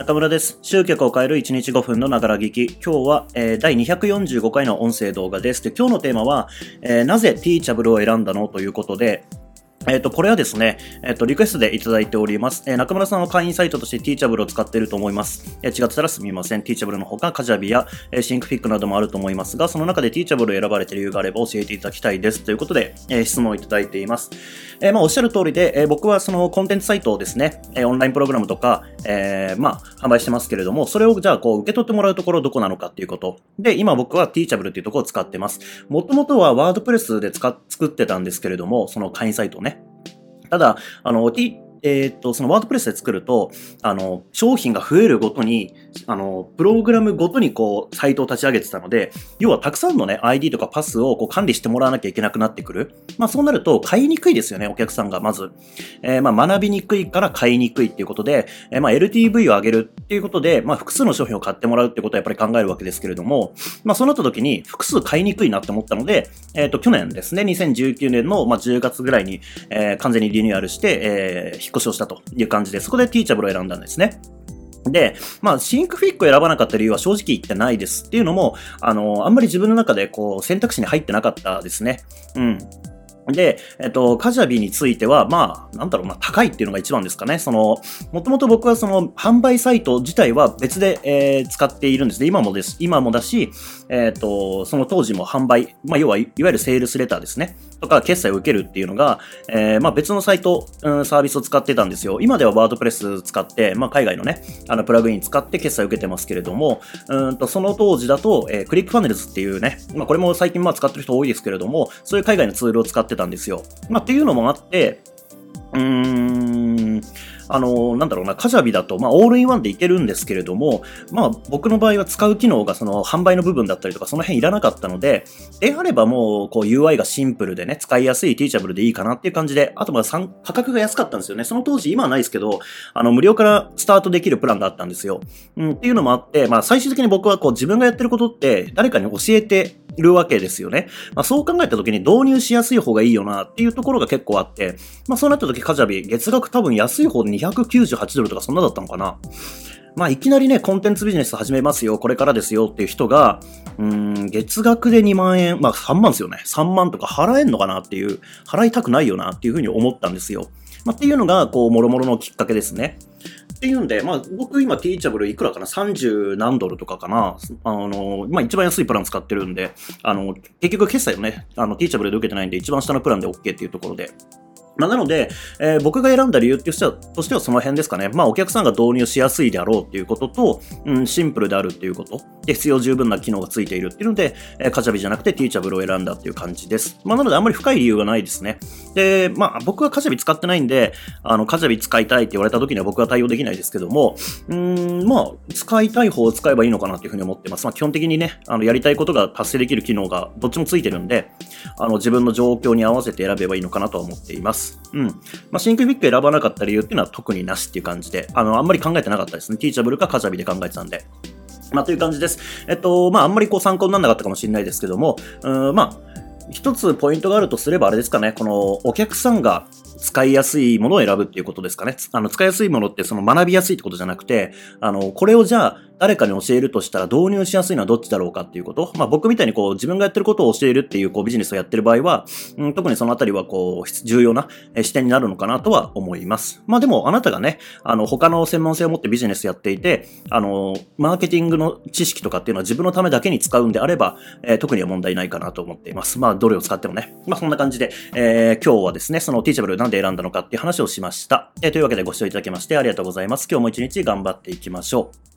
中村です。集客を変える1日5分のながら聞き。今日は、えー、第245回の音声動画です。で、今日のテーマは、えー、なぜ Teachable を選んだのということで、えっ、と、これはですね、えっ、と、リクエストでいただいております。えー、中村さんは会員サイトとして Teachable を使っていると思います。え、違ってたらすみません。Teachable の他、カジャビや、え、シンクフィックなどもあると思いますが、その中で Teachable を選ばれている理由があれば教えていただきたいです。ということで、え、質問をいただいています。えー、まあ、おっしゃる通りで、えー、僕はそのコンテンツサイトをですね、え、オンラインプログラムとか、え、まあ、販売してますけれども、それをじゃあ、こう、受け取ってもらうところどこなのかっていうこと。で、今僕は Teachable っていうところを使ってます。もともとは WordPress で使っ、作ってたんですけれども、その会員サイトね。ただ、あの、T、えっ、と、そのワードプレスで作ると、あの、商品が増えるごとに、あの、プログラムごとにこう、サイトを立ち上げてたので、要はたくさんのね、ID とかパスをこう管理してもらわなきゃいけなくなってくる。まあそうなると、買いにくいですよね、お客さんが、まず。えー、まあ学びにくいから買いにくいっていうことで、えー、まあ LTV を上げるっていうことで、まあ複数の商品を買ってもらうってことはやっぱり考えるわけですけれども、まあそうなった時に、複数買いにくいなって思ったので、えっ、と、去年ですね、2019年の、まあ、10月ぐらいに、えー、完全にリニューアルして、えー、引っ越しをしたという感じで、そこでティーチャブルを選んだんですね。で、まあ、シンクフィックを選ばなかった理由は正直言ってないです。っていうのも、あの、あんまり自分の中でこう、選択肢に入ってなかったですね。うん。で、えっと、カジャビについては、まあ、なんだろう、まあ、高いっていうのが一番ですかね。その、もともと僕はその、販売サイト自体は別で、えー、使っているんですね。今もです。今もだし、えっ、と、その当時も販売、まあ、要は、いわゆるセールスレターですね。とか、決済を受けるっていうのが、えー、まあ、別のサイト、うん、サービスを使ってたんですよ。今ではワードプレス使って、まあ、海外のね、あの、プラグイン使って決済を受けてますけれども、うんと、その当時だと、えー、クリックファネルズっていうね、まあ、これも最近まあ使ってる人多いですけれども、そういう海外のツールを使ってたんですよ。まあ、っていうのもあって、うーん、あの、なんだろうな、カジャビだと、まあ、オールインワンでいけるんですけれども、まあ、僕の場合は使う機能がその販売の部分だったりとか、その辺いらなかったので、であればもう、こう UI がシンプルでね、使いやすいティーチャブルでいいかなっていう感じで、あとまあ、価格が安かったんですよね。その当時、今はないですけど、あの、無料からスタートできるプランがあったんですよ。うん、っていうのもあって、まあ、最終的に僕はこう、自分がやってることって、誰かに教えてるわけですよね。まあ、そう考えた時に導入しやすい方がいいよなっていうところが結構あって、まあ、そうなった時カジャビ、月額多分安い方で298ドルとかそんなだったのかな。まあ、いきなりね、コンテンツビジネス始めますよ、これからですよっていう人が、うん、月額で2万円、まあ3万ですよね。3万とか払えんのかなっていう、払いたくないよなっていうふうに思ったんですよ。まあ、っていうのが、こう、もろもろのきっかけですね。っていうんで、まあ、僕今、ティーチャブルいくらかな ?30 何ドルとかかな？あの、まあ、一番安いプラン使ってるんで、あの、結局決済をね、あの、ティーチャブルで受けてないんで、一番下のプランで OK っていうところで、まあ、なので、えー、僕が選んだ理由としてはとしてはその辺ですかね。まあ、お客さんが導入しやすいであろうっていうことと、うん、シンプルであるっていうこと、必要十分な機能がついているっていうので、え、カチャビじゃなくてティーチャブルを選んだっていう感じです。まあ、なのであんまり深い理由がないですね。で、まあ、僕はカチャビ使ってないんで、あの、カチャビ使いたいって言われた時には僕は対応できないですけども、うん、まあ、使いたい方を使えばいいのかなっていうふうに思ってます。まあ、基本的にね、あの、やりたいことが達成できる機能がどっちもついてるんで、あの、自分の状況に合わせて選べばいいのかなとは思っています。うん。まあ、シンクフィック選ばなかった理由っていうのは特になしっていう感じで、あの、あんまり考えてなかったですね。ティーチャブルかカジャビで考えてたんで。まあ、という感じです。えっと、まあ、あんまりこう参考にならなかったかもしれないですけども、うん、まあ、一つポイントがあるとすればあれですかね、このお客さんが使いやすいものを選ぶっていうことですかね。あの、使いやすいものってその学びやすいってことじゃなくて、あの、これをじゃあ誰かに教えるとしたら導入しやすいのはどっちだろうかっていうこと？まあ僕みたいにこう自分がやってることを教えるっていうこうビジネスをやってる場合は、うん、特にそのあたりはこう重要な視点になるのかなとは思います。まあでもあなたがね、あの他の専門性を持ってビジネスやっていて、あの、マーケティングの知識とかっていうのは自分のためだけに使うんであれば、えー、特には問題ないかなと思っています。まあどれを使ってもね。まあそんな感じで、えー、今日はですね、そのティーチャブルなんで選んだのかっていう話をしました。えー、というわけでご視聴いただきましてありがとうございます。今日も一日頑張っていきましょう。